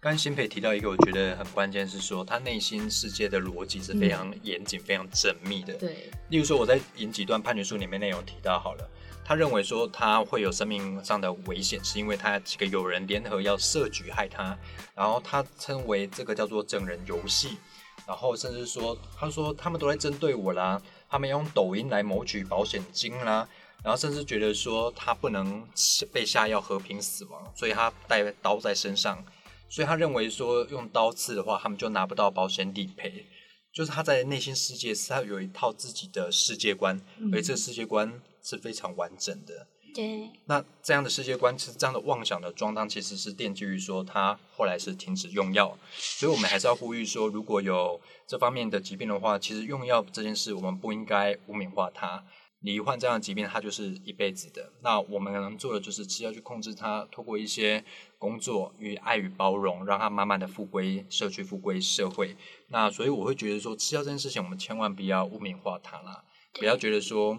刚新培提到一个，我觉得很关键，是说他内心世界的逻辑是非常严谨、非常缜密的。对，例如说我在引几段判决书里面内容提到好了，他认为说他会有生命上的危险，是因为他几个友人联合要设局害他，然后他称为这个叫做整人游戏，然后甚至说他说他们都在针对我啦，他们用抖音来谋取保险金啦，然后甚至觉得说他不能被下药和平死亡，所以他带刀在身上。所以他认为说用刀刺的话，他们就拿不到保险理赔。就是他在内心世界是他有一套自己的世界观，而这个世界观是非常完整的。对。那这样的世界观，其实这样的妄想的装当，其实是奠基于说他后来是停止用药。所以我们还是要呼吁说，如果有这方面的疾病的话，其实用药这件事，我们不应该污名化它。罹患这样的疾病，它就是一辈子的。那我们能做的就是吃药去控制它，透过一些工作与爱与包容，让它慢慢的复归社区、复归社会。那所以我会觉得说，吃药这件事情，我们千万不要污名化它啦，不要觉得说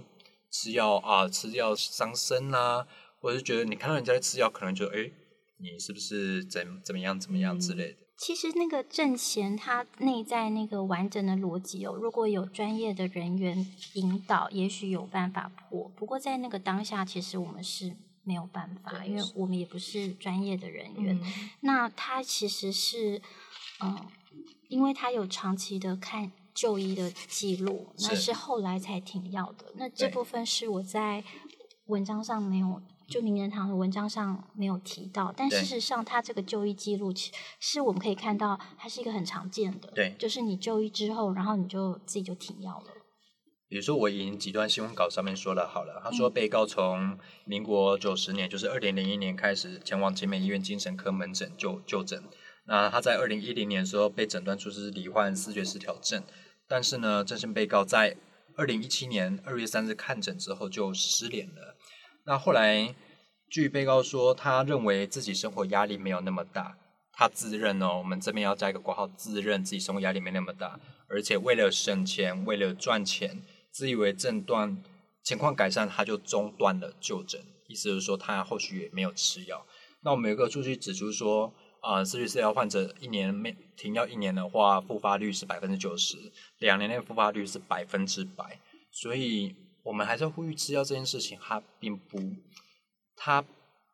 吃药啊，吃药伤身啦，或者是觉得你看到人家在吃药，可能就哎，你是不是怎怎么样怎么样之类的。其实那个正贤他内在那个完整的逻辑哦，如果有专业的人员引导，也许有办法破。不过在那个当下，其实我们是没有办法，因为我们也不是专业的人员。那他其实是，嗯，因为他有长期的看就医的记录，那是后来才停药的。那这部分是我在文章上没有。就名人堂的文章上没有提到，但事实上，他这个就医记录，其是我们可以看到，它是一个很常见的。对，就是你就医之后，然后你就自己就停药了。比如说，我引几段新闻稿上面说了好了，他说，被告从民国九十年，就是二零零一年开始前往集美医院精神科门诊就就诊。那他在二零一零年的时候被诊断出是罹患视觉失调症，但是呢，郑姓被告在二零一七年二月三日看诊之后就失联了。那后来，据被告说，他认为自己生活压力没有那么大，他自认哦，我们这边要加一个括号，自认自己生活压力没那么大，而且为了省钱，为了赚钱，自以为诊断情况改善，他就中断了就诊，意思是说他后续也没有吃药。那我们有个数据指出说，啊，失去治疗患者一年没停药一年的话，复发率是百分之九十，两年内复发率是百分之百，所以。我们还是要呼吁吃药这件事情，它并不，它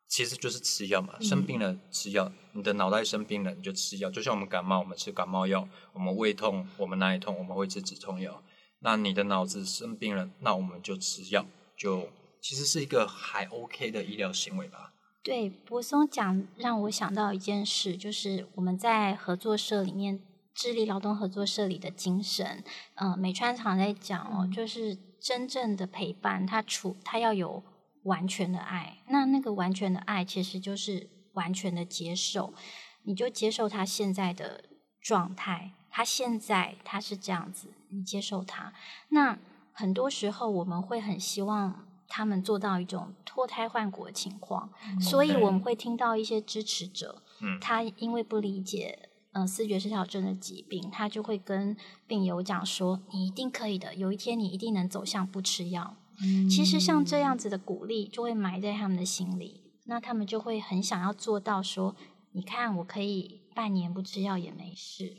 其实就是吃药嘛。生病了吃药，你的脑袋生病了你就吃药。就像我们感冒，我们吃感冒药；我们胃痛，我们哪里痛，我们会吃止痛药。那你的脑子生病了，那我们就吃药，就其实是一个还 OK 的医疗行为吧。对，柏松讲让我想到一件事，就是我们在合作社里面，智力劳动合作社里的精神。嗯，美川常在讲哦，就是。真正的陪伴，他处他要有完全的爱。那那个完全的爱，其实就是完全的接受。你就接受他现在的状态，他现在他是这样子，你接受他。那很多时候，我们会很希望他们做到一种脱胎换骨的情况，所以我们会听到一些支持者，他因为不理解。嗯，视觉失调症的疾病，他就会跟病友讲说：“你一定可以的，有一天你一定能走向不吃药。”嗯其实像这样子的鼓励，就会埋在他们的心里，那他们就会很想要做到说：“你看，我可以半年不吃药也没事。”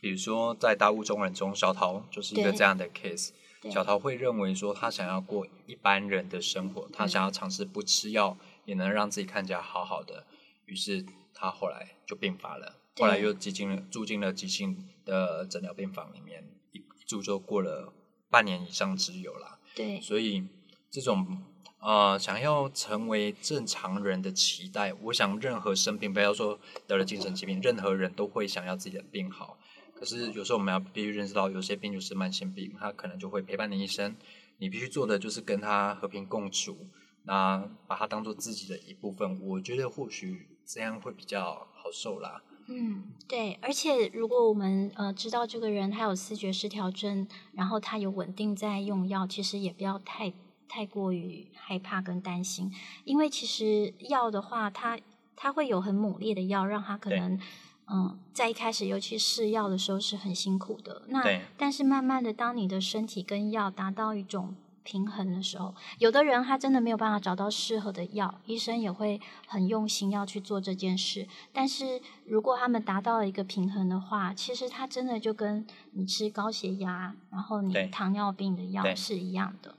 比如说，在大雾中人中，小桃就是一个这样的 case。小桃会认为说，他想要过一般人的生活，他想要尝试不吃药也能让自己看起来好好的，于是他后来就病发了。后来又挤进了住进了急性的诊疗病房里面，一住就过了半年以上之久了。对，所以这种呃想要成为正常人的期待，我想任何生病，不要说得了精神疾病，任何人都会想要自己的病好。可是有时候我们要必须认识到，有些病就是慢性病，它可能就会陪伴你一生。你必须做的就是跟他和平共处，那把它当做自己的一部分。我觉得或许这样会比较好受啦。嗯，对，而且如果我们呃知道这个人他有思觉失调症，然后他有稳定在用药，其实也不要太太过于害怕跟担心，因为其实药的话，他他会有很猛烈的药，让他可能嗯在一开始尤其试药的时候是很辛苦的。那但是慢慢的，当你的身体跟药达到一种平衡的时候，有的人他真的没有办法找到适合的药，医生也会很用心要去做这件事。但是如果他们达到了一个平衡的话，其实他真的就跟你吃高血压，然后你糖尿病的药是一样的。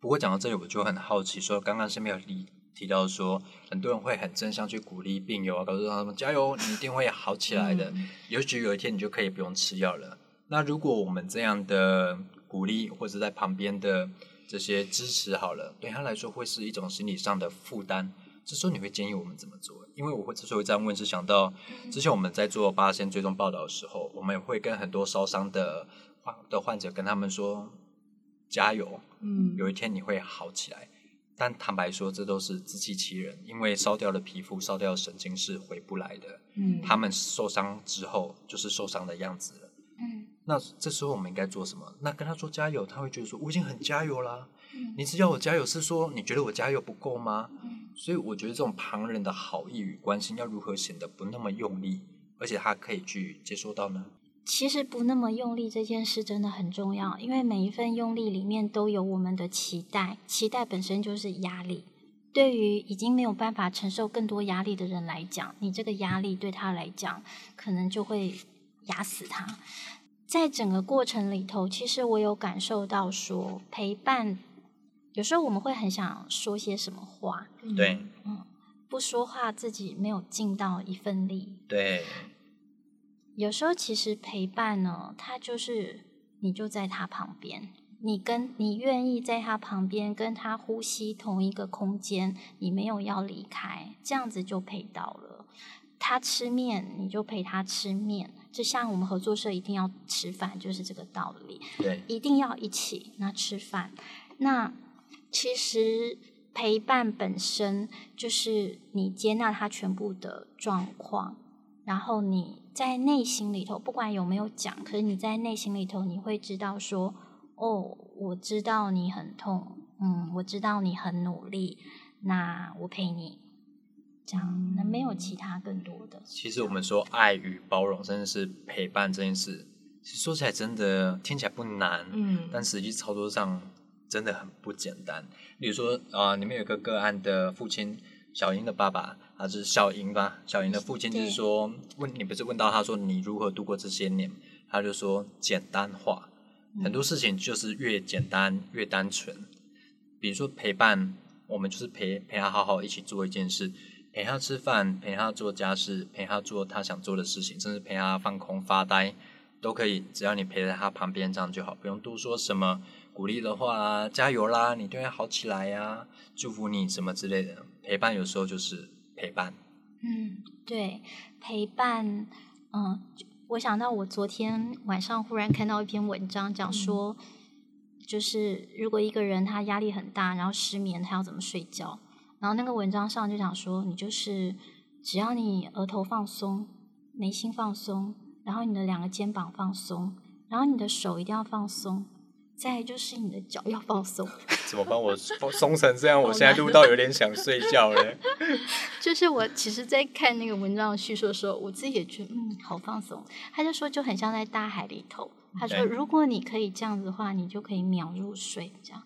不过讲到这里，我就很好奇，说刚刚是没有提提到说，很多人会很正向去鼓励病友啊，告诉他们加油，你一定会好起来的。嗯也许有一天你就可以不用吃药了。那如果我们这样的鼓励，或者在旁边的这些支持好了，对他来说会是一种心理上的负担。这时候你会建议我们怎么做？因为我会之所以这样问，是想到之前我们在做八仙追踪报道的时候，我们也会跟很多烧伤的患的患者跟他们说加油，嗯有一天你会好起来。但坦白说，这都是自欺欺人，因为烧掉的皮肤、烧掉的神经是回不来的。嗯他们受伤之后就是受伤的样子了。嗯那这时候我们应该做什么？那跟他说加油，他会觉得说我已经很加油啦。嗯你是要我加油，是说你觉得我加油不够吗？嗯所以我觉得这种旁人的好意与关心要如何显得不那么用力，而且他可以去接收到呢？其实不那么用力这件事真的很重要，因为每一份用力里面都有我们的期待，期待本身就是压力。对于已经没有办法承受更多压力的人来讲，你这个压力对他来讲，可能就会压死他。在整个过程里头，其实我有感受到说，陪伴有时候我们会很想说些什么话，对。不说话自己没有尽到一份力，对。有时候其实陪伴呢，他就是你就在他旁边，你跟你愿意在他旁边跟他呼吸同一个空间，你没有要离开，这样子就陪到了。他吃面，你就陪他吃面，就像我们合作社一定要吃饭，就是这个道理。对一定要一起那吃饭。那其实陪伴本身就是你接纳他全部的状况，然后你在内心里头，不管有没有讲，可是你在内心里头，你会知道说，哦，我知道你很痛，嗯，我知道你很努力，那我陪你。这样，那没有其他更多的。其实我们说爱与包容，甚至是陪伴这件事，其实说起来真的听起来不难，嗯但实际操作上真的很不简单。比如说啊、呃，里面有个个案的父亲小英的爸爸，他是小英吧？小英的父亲就是说，问你不是问到他说你如何度过这些年，他就说简单化，很多事情就是越简单越单纯。比如说陪伴，我们就是陪陪他好好一起做一件事，陪他吃饭，陪他做家事，陪他做他想做的事情，甚至陪他放空发呆，都可以。只要你陪在他旁边，这样就好，不用多说什么鼓励的话啦，加油啦，你对他好起来呀、祝福你什么之类的。陪伴有时候就是陪伴，嗯，对，陪伴，嗯，我想到我昨天晚上忽然看到一篇文章，讲说，就是如果一个人他压力很大，然后失眠，他要怎么睡觉？然后那个文章上就讲说，你就是只要你额头放松，眉心放松，然后你的两个肩膀放松，然后你的手一定要放松，再来就是你的脚要放松。怎么帮我松成这样？我好现在难录到有点想睡觉了。就是我其实，在看那个文章的叙述的时候，我自己也觉得，嗯，好放松。他就说，就很像在大海里头。他说，如果你可以这样子的话，你就可以秒入睡。这样，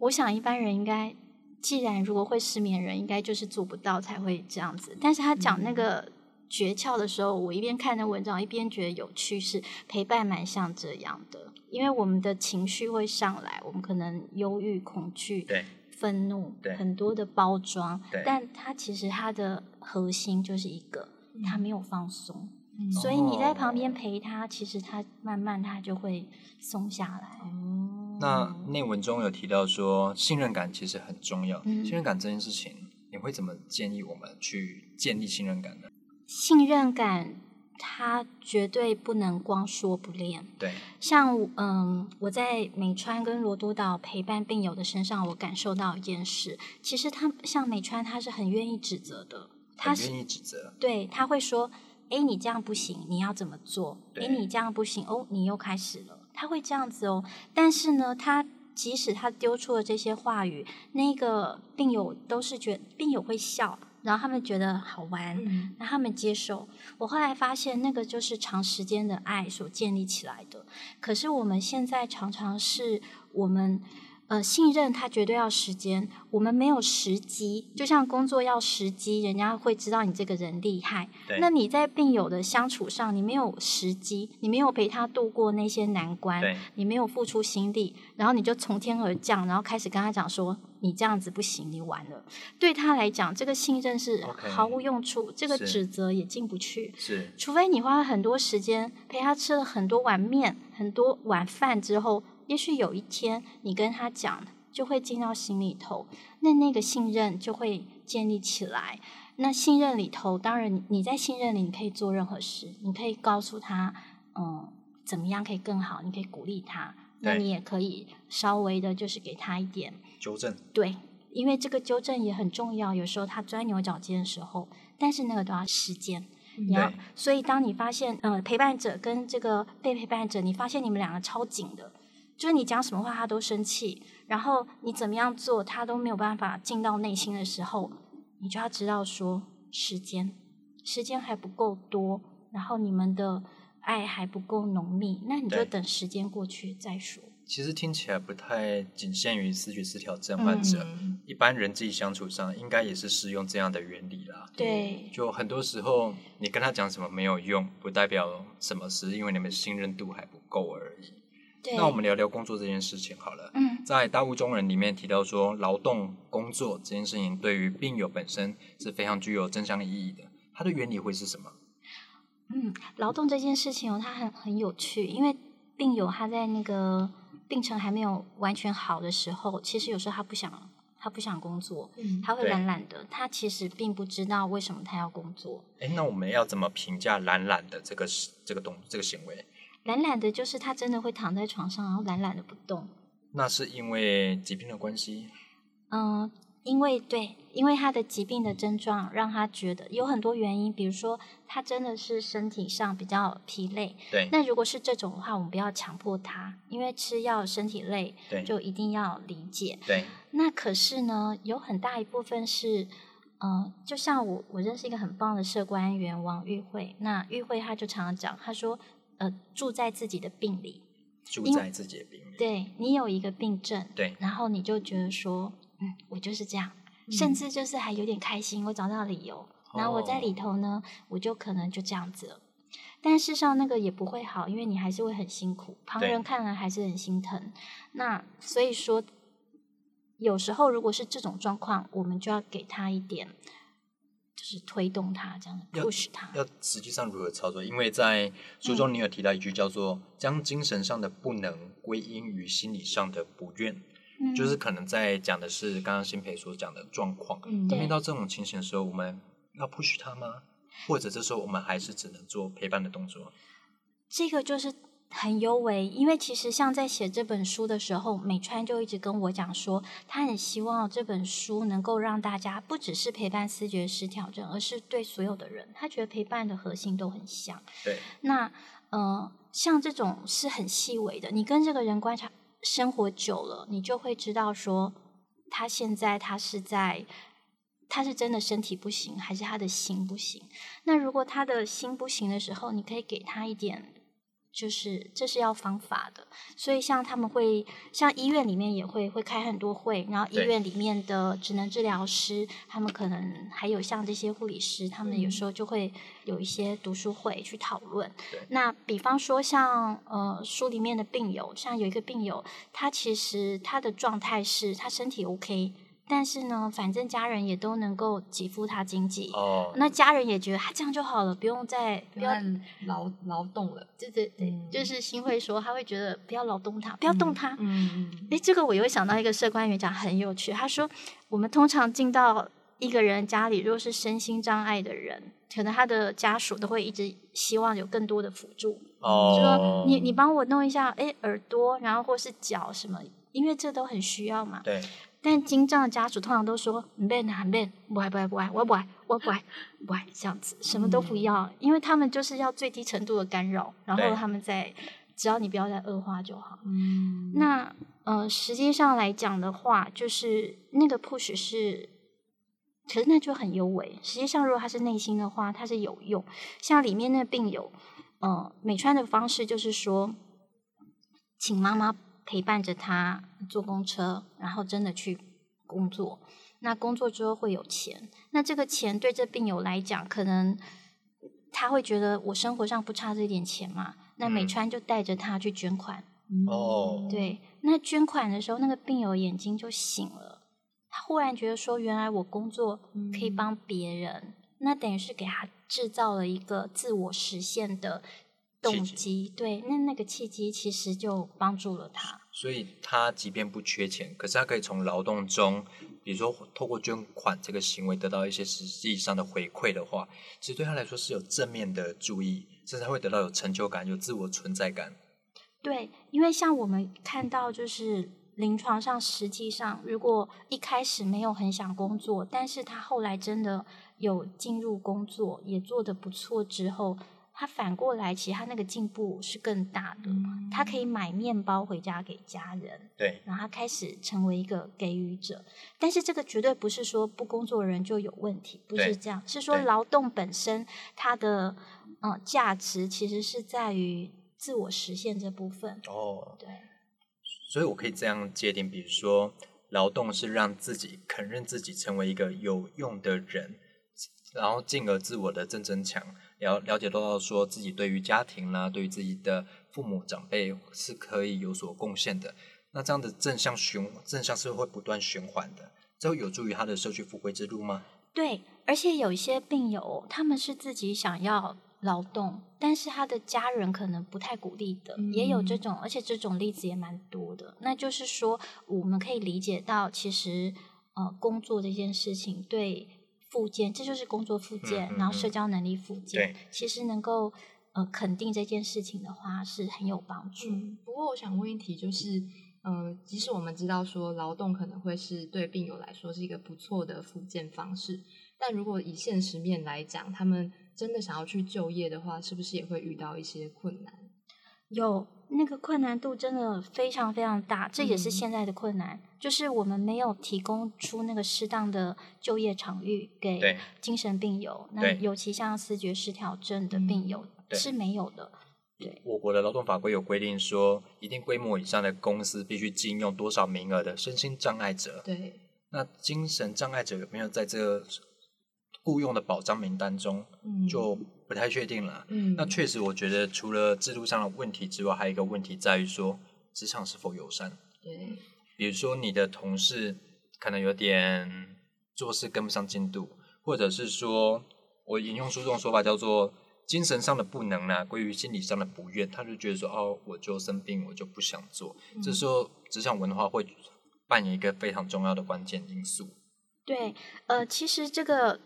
我想一般人应该，既然如果会失眠人，应该就是做不到才会这样子。但是他讲那个诀窍的时候，我一边看那文章，一边觉得有趣，是陪伴蛮像这样的。因为我们的情绪会上来，我们可能忧郁、恐惧，对愤怒对，很多的包装，但他其实他的核心就是一个，他没有放松，嗯所以你在旁边哦陪他，其实他慢慢他就会松下来。哦那内文中有提到说，信任感其实很重要。嗯信任感这件事情，你会怎么建议我们去建立信任感呢？信任感，它绝对不能光说不练。对，像嗯，我在美川跟罗督岛陪伴病友的身上，我感受到一件事，其实他像美川，他是很愿意指责的，他愿意指责。对，他会说：“哎，你这样不行，你要怎么做？对哎，你这样不行，哦，你又开始了。”他会这样子哦。但是呢，他即使他丢出了这些话语，那个病友都是觉病友会笑，然后他们觉得好玩，嗯那他们接受。我后来发现，那个就是长时间的爱所建立起来的。可是我们现在常常是我们呃，信任他绝对要时间，我们没有时机，就像工作要时机，人家会知道你这个人厉害。对那你在病友的相处上，你没有时机，你没有陪他度过那些难关，你没有付出心力，然后你就从天而降，然后开始跟他讲说你这样子不行，你完了。对他来讲，这个信任是毫无用处，这个指责也进不去。是除非你花了很多时间陪他吃了很多碗面、很多碗饭之后，也许有一天你跟他讲，就会进到心里头，那那个信任就会建立起来。那信任里头，当然你你在信任里，你可以做任何事，你可以告诉他，嗯，怎么样可以更好，你可以鼓励他，那你也可以稍微的，就是给他一点纠正，对，因为这个纠正也很重要。有时候他钻牛角尖的时候，但是那个都要时间。你要，所以当你发现，呃，陪伴者跟这个被陪伴者，你发现你们两个超紧的，就是你讲什么话他都生气，然后你怎么样做他都没有办法进到内心的时候，你就要知道说时间，时间还不够多，然后你们的爱还不够浓密，那你就等时间过去再说。其实听起来不太仅限于思觉失调症患者，嗯一般人际相处上应该也是适用这样的原理啦。对，就很多时候你跟他讲什么没有用，不代表什么事，因为你们信任度还不够而已。对，那我们聊聊工作这件事情好了。嗯在《大雾中人》里面提到说，劳动工作这件事情对于病友本身是非常具有正向意义的。它的原理会是什么？嗯，劳动这件事情哦，它很很有趣，因为病友他在那个病程还没有完全好的时候，其实有时候他不想，他不想工作，嗯他会对懒懒的，他其实并不知道为什么他要工作。哎，那我们要怎么评价懒懒的这个这个动这个行为？懒懒的，就是他真的会躺在床上，然后懒懒的不动。那是因为疾病的关系，嗯，因为对，因为他的疾病的症状让他觉得有很多原因，比如说他真的是身体上比较疲累。对那如果是这种的话，我们不要强迫他，因为吃药身体累，对就一定要理解。对那可是呢，有很大一部分是，嗯、就像我我认识一个很棒的社官员王玉慧，那玉慧她就常常讲，她说，呃，住在自己的病里，住在自己的病里，对你有一个病症，对然后你就觉得说，嗯，我就是这样，甚至就是还有点开心，我找到理由，然后我在里头呢，我就可能就这样子了。但事实上，那个也不会好，因为你还是会很辛苦，旁人看来还是很心疼。那所以说，有时候如果是这种状况，我们就要给他一点，就是推动他这样要 push 他。要实际上如何操作？因为在书中你有提到一句叫做“将精神上的不能归因于心理上的不愿”，嗯就是可能在讲的是刚刚新培所讲的状况。当遇到这种情形的时候，我们要 push 他吗？或者这时候我们还是只能做陪伴的动作？这个就是很优为，因为其实像在写这本书的时候，美川就一直跟我讲说，他很希望这本书能够让大家不只是陪伴思觉失调症，而是对所有的人，他觉得陪伴的核心都很像。对那呃，像这种是很细微的，你跟这个人观察生活久了，你就会知道说，他现在他是在。他是真的身体不行，还是他的心不行？那如果他的心不行的时候，你可以给他一点，就是这是要方法的。所以像他们会，像医院里面也会会开很多会，然后医院里面的职能治疗师，他们可能还有像这些护理师，他们有时候就会有一些读书会去讨论。那比方说像呃书里面的病友，像有一个病友，他其实他的状态是他身体 OK。但是呢，反正家人也都能够给付他经济，哦，那家人也觉得他这样就好了，不用再不要劳劳动了，对对对，嗯就是新会说他会觉得不要劳动他，不要动他。嗯嗯诶，这个我又想到一个社官员讲很有趣，他说我们通常进到一个人家里，如果是身心障碍的人，可能他的家属都会一直希望有更多的辅助，哦，就说你你帮我弄一下，哎，耳朵，然后或是脚什么，因为这都很需要嘛。对但精障的家属通常都说唔变啊，唔变，不爱不爱不爱，我不爱我不爱不爱这样子，什么都不要，因为他们就是要最低程度的干扰，然后他们在只要你不要再恶化就好。嗯，那呃，实际上来讲的话，就是那个 push 是，可是那就很优为。实际上，如果他是内心的话，他是有用。像里面那个病友，呃，美川的方式就是说，请妈妈陪伴着他坐公车，然后真的去工作。那工作之后会有钱，那这个钱对这病友来讲，可能他会觉得我生活上不差这点钱嘛。那美川就带着他去捐款。哦，对，那捐款的时候，那个病友眼睛就醒了，他忽然觉得说，原来我工作可以帮别人，那等于是给他制造了一个自我实现的动契机。对，那那个契机其实就帮助了他。所以他即便不缺钱，可是他可以从劳动中，比如说透过捐款这个行为得到一些实际上的回馈的话，其实对他来说是有正面的注意，甚至他会得到有成就感、有自我存在感。对，因为像我们看到，就是临床上，实际上如果一开始没有很想工作，但是他后来真的有进入工作，也做得不错之后，他反过来，其实他那个进步是更大的。他可以买面包回家给家人，对，然后他开始成为一个给予者。但是这个绝对不是说不工作的人就有问题，不是这样，是说劳动本身它的呃价值其实是在于自我实现这部分。哦，对。所以我可以这样界定，比如说，劳动是让自己肯认自己成为一个有用的人，然后进而自我的正增强，了了解到说自己对于家庭啦，对于自己的父母长辈是可以有所贡献的。那这样的正向循正向是会不断循环的，这会有助于他的社区复归之路吗？对，而且有一些病友，他们是自己想要劳动，但是他的家人可能不太鼓励的，也有这种，而且这种例子也蛮多的。那就是说，我们可以理解到，其实呃，工作这件事情对复健，这就是工作附件，然后社嗯交能力附件对，其实能够呃肯定这件事情的话，是很有帮助。嗯，不过我想问一题，就是，呃，即使我们知道说劳动可能会是对病友来说是一个不错的复健方式，但如果以现实面来讲，他们真的想要去就业的话，是不是也会遇到一些困难？有那个困难度真的非常非常大，这也是嗯。现在的困难，就是我们没有提供出那个适当的就业场域给精神病友，那尤其像思觉失调症的病友、对。是没有的。我国的劳动法规有规定说，一定规模以上的公司必须禁用多少名额的身心障碍者。对，那精神障碍者有没有在这个雇佣的保障名单中，嗯，就不太确定了。嗯，那确实，我觉得除了制度上的问题之外，还有一个问题在于说，职场是否友善。对，比如说，你的同事可能有点做事跟不上进度，或者是说，我引用书中说法叫做精神上的不能呢、归于心理上的不愿，他就觉得说，哦，我就生病，我就不想做。这时候，职场文化会扮演一个非常重要的关键因素。对，呃，其实这个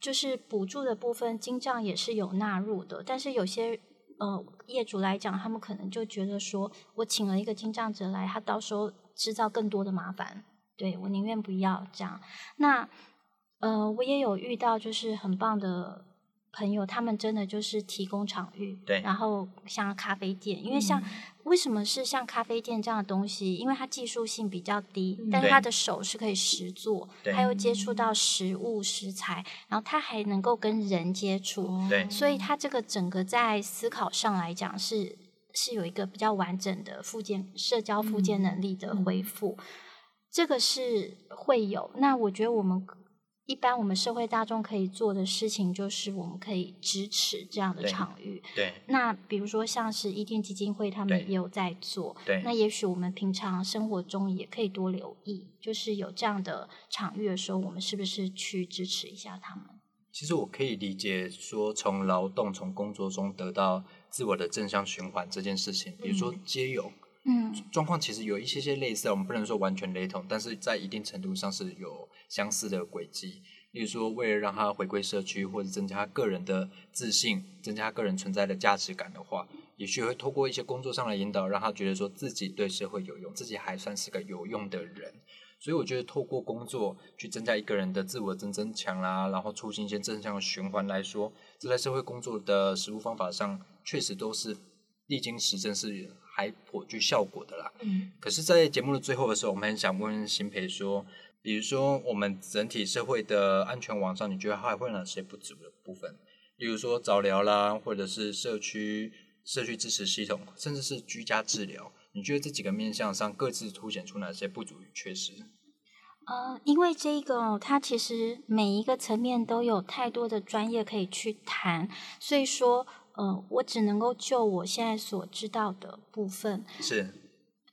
就是补助的部分，金账也是有纳入的，但是有些呃业主来讲，他们可能就觉得说，我请了一个金账者来，他到时候制造更多的麻烦，对我宁愿不要这样。那呃，我也有遇到就是很棒的朋友，他们真的就是提供场域，对然后像咖啡店，因为像、为什么是像咖啡店这样的东西？因为它技术性比较低，嗯但是他的手是可以实做，他又接触到食物食材，然后他还能够跟人接触，所以他这个整个在思考上来讲是是有一个比较完整的附件社交附件能力的恢复，这个是会有。那我觉得我们一般我们社会大众可以做的事情，就是我们可以支持这样的对场域。对那比如说像是伊甸基金会，他们也有在做。对那也许我们平常生活中也可以多留意，就是有这样的场域的时候，我们是不是去支持一下他们？其实我可以理解说，从劳动、从工作中得到自我的正向循环这件事情，比如说街友，嗯，状况其实有一些些类似，我们不能说完全雷同，但是在一定程度上是有相似的轨迹。例如说，为了让他回归社区，或者增加个人的自信，增加个人存在的价值感的话，也许会透过一些工作上的引导，让他觉得说自己对社会有用，自己还算是个有用的人。所以我觉得透过工作去增加一个人的自我增增强啦，然后促进一些正向的循环来说，这在社会工作的实务方法上，确实都是历经实证是还颇具效果的啦。嗯可是，在节目的最后的时候，我们很想问新培说，比如说我们整体社会的安全网上，你觉得还会有哪些不足的部分？例如说早疗啦，或者是社区社区支持系统，甚至是居家治疗，你觉得这几个面向上各自凸显出哪些不足与缺失？呃，因为这个哦，它其实每一个层面都有太多的专业可以去谈，所以说，呃，我只能够就我现在所知道的部分是。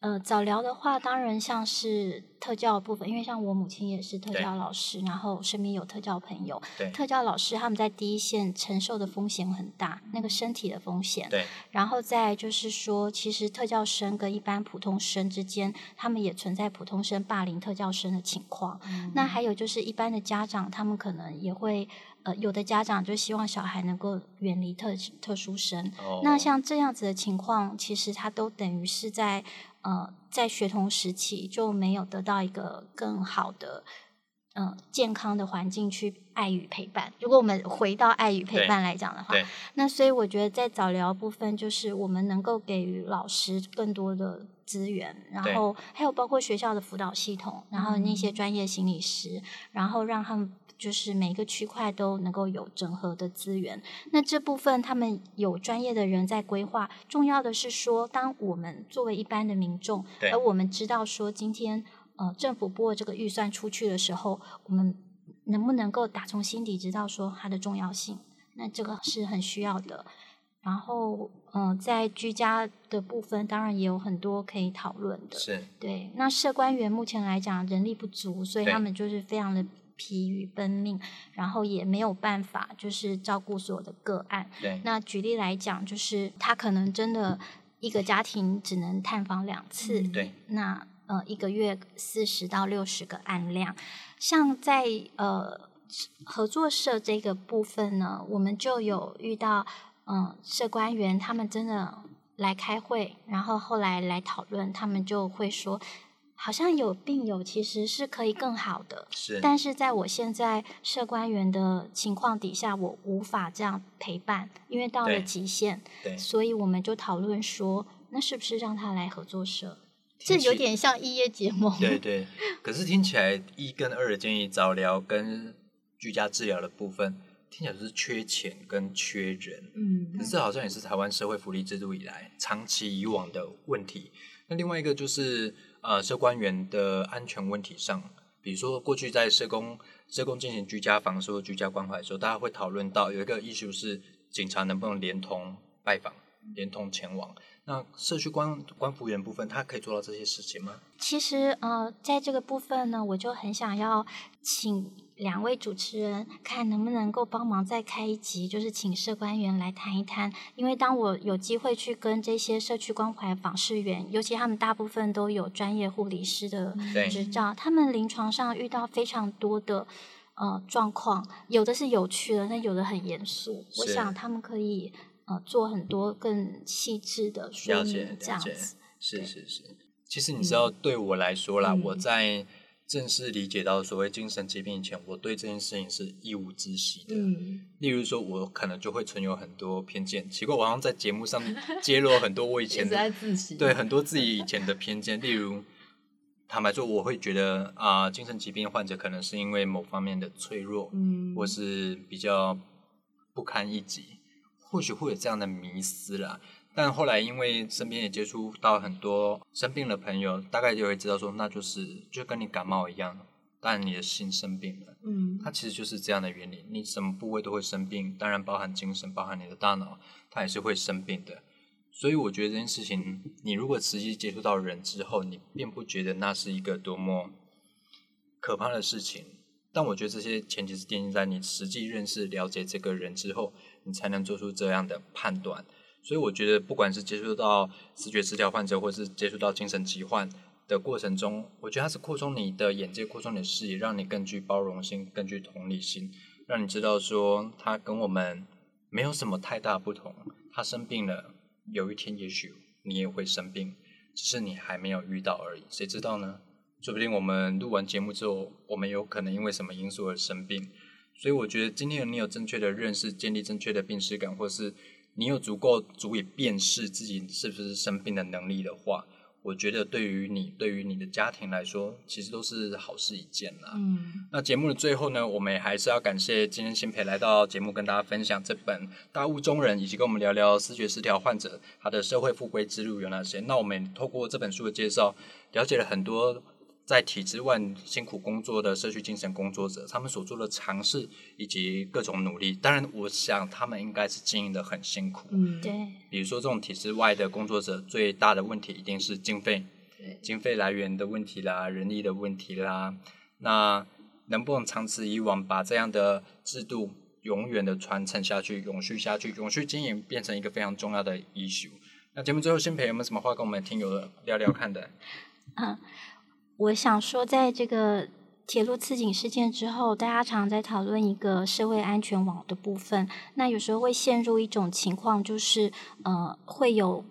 呃，早疗的话，当然像是特教部分，因为像我母亲也是特教老师，然后身边有特教朋友，特教老师他们在第一线承受的风险很大，那个身体的风险。对。然后再就是说，其实特教生跟一般普通生之间，他们也存在普通生霸凌特教生的情况。那还有就是一般的家长，他们可能也会。呃，有的家长就希望小孩能够远离特特殊生。那像这样子的情况，其实他都等于是在呃在学童时期就没有得到一个更好的呃健康的环境去爱与陪伴。如果我们回到爱与陪伴来讲的话，那所以我觉得在早疗部分，就是我们能够给予老师更多的资源，然后还有包括学校的辅导系统，然后那些专业心理师，然后让他们。就是每个区块都能够有整合的资源，那这部分他们有专业的人在规划。重要的是说，当我们作为一般的民众，而我们知道说今天呃政府拨这个预算出去的时候，我们能不能够打从心底知道说它的重要性？那这个是很需要的。然后嗯，在居家的部分，当然也有很多可以讨论的。是对。那社官员目前来讲人力不足，所以他们就是非常的。疲于奔命，然后也没有办法，就是照顾所有的个案。对，那举例来讲，就是他可能真的一个家庭只能探访两次。对，那呃一个月四十到六十个案量，像在呃合作社这个部分呢，我们就有遇到嗯社官员他们真的来开会，然后后来来讨论，他们就会说。好像有病友其实是可以更好的，是。但是在我现在社官员的情况底下，我无法这样陪伴，因为到了极限，对。所以我们就讨论说，那是不是让他来合作社？这有点像一夜结盟。对 对。可是听起来一跟二的建议，早疗跟居家治疗的部分，听起来是缺钱跟缺人。嗯。可是好像也是台湾社会福利制度以来长期以往的问题。那另外一个就是。呃，社官员的安全问题上，比如说过去在社工社工进行居家访说居家关怀的时候，大家会讨论到有一个 issue 是警察能不能连同拜访、连同前往。那社区关关服员部分，他可以做到这些事情吗？其实呃，在这个部分呢，我就很想要请。两位主持人，看能不能够帮忙再开一集，就是请社官员来谈一谈。因为当我有机会去跟这些社区关怀访视员，尤其他们大部分都有专业护理师的执照，他们临床上遇到非常多的呃状况，有的是有趣的，那有的很严肃。我想他们可以呃做很多更细致的说明，这样子。是是是，其实你知道，对我来说啦，我在。正式理解到所谓精神疾病以前，我对这件事情是一无知悉的。嗯，例如说，我可能就会存有很多偏见。奇怪，我好像在节目上 揭露很多我以前的对很多自己以前的偏见。例如，坦白说，我会觉得啊，精神疾病患者可能是因为某方面的脆弱，嗯，或是比较不堪一击，或许会有这样的迷思啦。但后来，因为身边也接触到很多生病的朋友，大概就会知道说，那就是就跟你感冒一样，但你的心生病了。嗯，它其实就是这样的原理。你什么部位都会生病，当然包含精神，包含你的大脑，它也是会生病的。所以我觉得这件事情，你如果实际接触到人之后，你并不觉得那是一个多么可怕的事情。但我觉得这些前提是奠定在你实际认识、了解这个人之后，你才能做出这样的判断。所以我觉得，不管是接触到视觉失调患者，或是接触到精神疾患的过程中，我觉得它是扩充你的眼界、扩充你的视野，让你更具包容性、更具同理心，让你知道说他跟我们没有什么太大不同。他生病了，有一天也许你也会生病，只是你还没有遇到而已。谁知道呢？说不定我们录完节目之后，我们有可能因为什么因素而生病。所以我觉得，今天你有正确的认识，建立正确的病史感，或是。你有足够足以辨识自己是不是生病的能力的话，我觉得对于你、对于你的家庭来说，其实都是好事一件啦。嗯，那节目的最后呢，我们也还是要感谢今天新培来到节目，跟大家分享这本《大雾中人》，以及跟我们聊聊视觉失调患者他的社会复归之路有哪些。那我们透过这本书的介绍，了解了很多在体制外辛苦工作的社区精神工作者，他们所做的尝试以及各种努力。当然，我想他们应该是经营的很辛苦。嗯，对，比如说，这种体制外的工作者最大的问题一定是经费，对，经费来源的问题啦，人力的问题啦。那能不能长此以往，把这样的制度永远的传承下去、永续下去、永续经营，变成一个非常重要的 issue？那节目最后，新培有没有什么话跟我们听友聊聊看的？嗯，我想说，在这个铁路刺警事件之后，大家常常在讨论一个社会安全网的部分。那有时候会陷入一种情况，就是呃，会有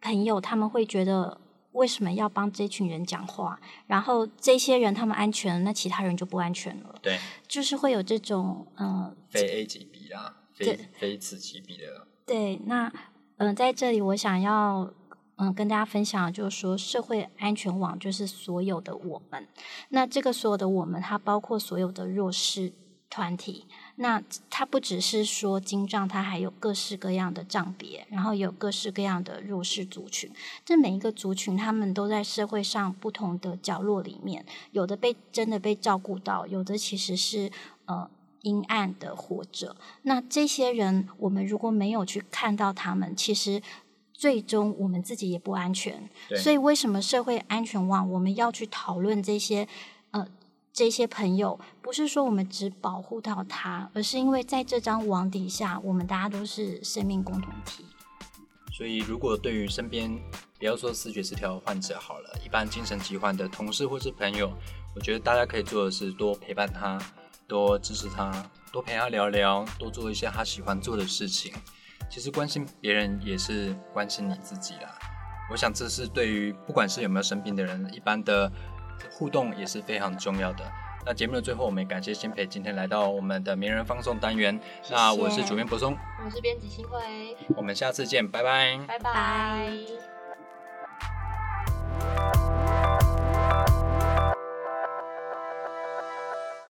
朋友他们会觉得，为什么要帮这群人讲话？然后这些人他们安全了，那其他人就不安全了。对，就是会有这种呃，非 A 级 B 啦，非对非此级 B 的。对，那嗯、呃在这里我想要嗯、跟大家分享，就是说社会安全网就是所有的我们。那这个所有的我们，它包括所有的弱势团体。那它不只是说精障，它还有各式各样的障别，然后有各式各样的弱势族群。这每一个族群，他们都在社会上不同的角落里面，有的被真的被照顾到，有的其实是呃阴暗的活着。那这些人，我们如果没有去看到他们，其实最终我们自己也不安全。所以，为什么社会安全网我们要去讨论这些呃这些朋友？不是说我们只保护到他，而是因为在这张网底下，我们大家都是生命共同体。所以，如果对于身边不要说视觉失调患者好了，一般精神疾患的同事或是朋友，我觉得大家可以做的是多陪伴他，多支持他，多陪他聊聊，多做一些他喜欢做的事情。其实关心别人也是关心你自己啦。我想这是对于不管是有没有生病的人，一般的互动也是非常重要的。那节目的最后，我们也感谢新培今天来到我们的名人放送单元。那我是主编柏松，我是编辑新辉，我们下次见，拜拜。拜拜拜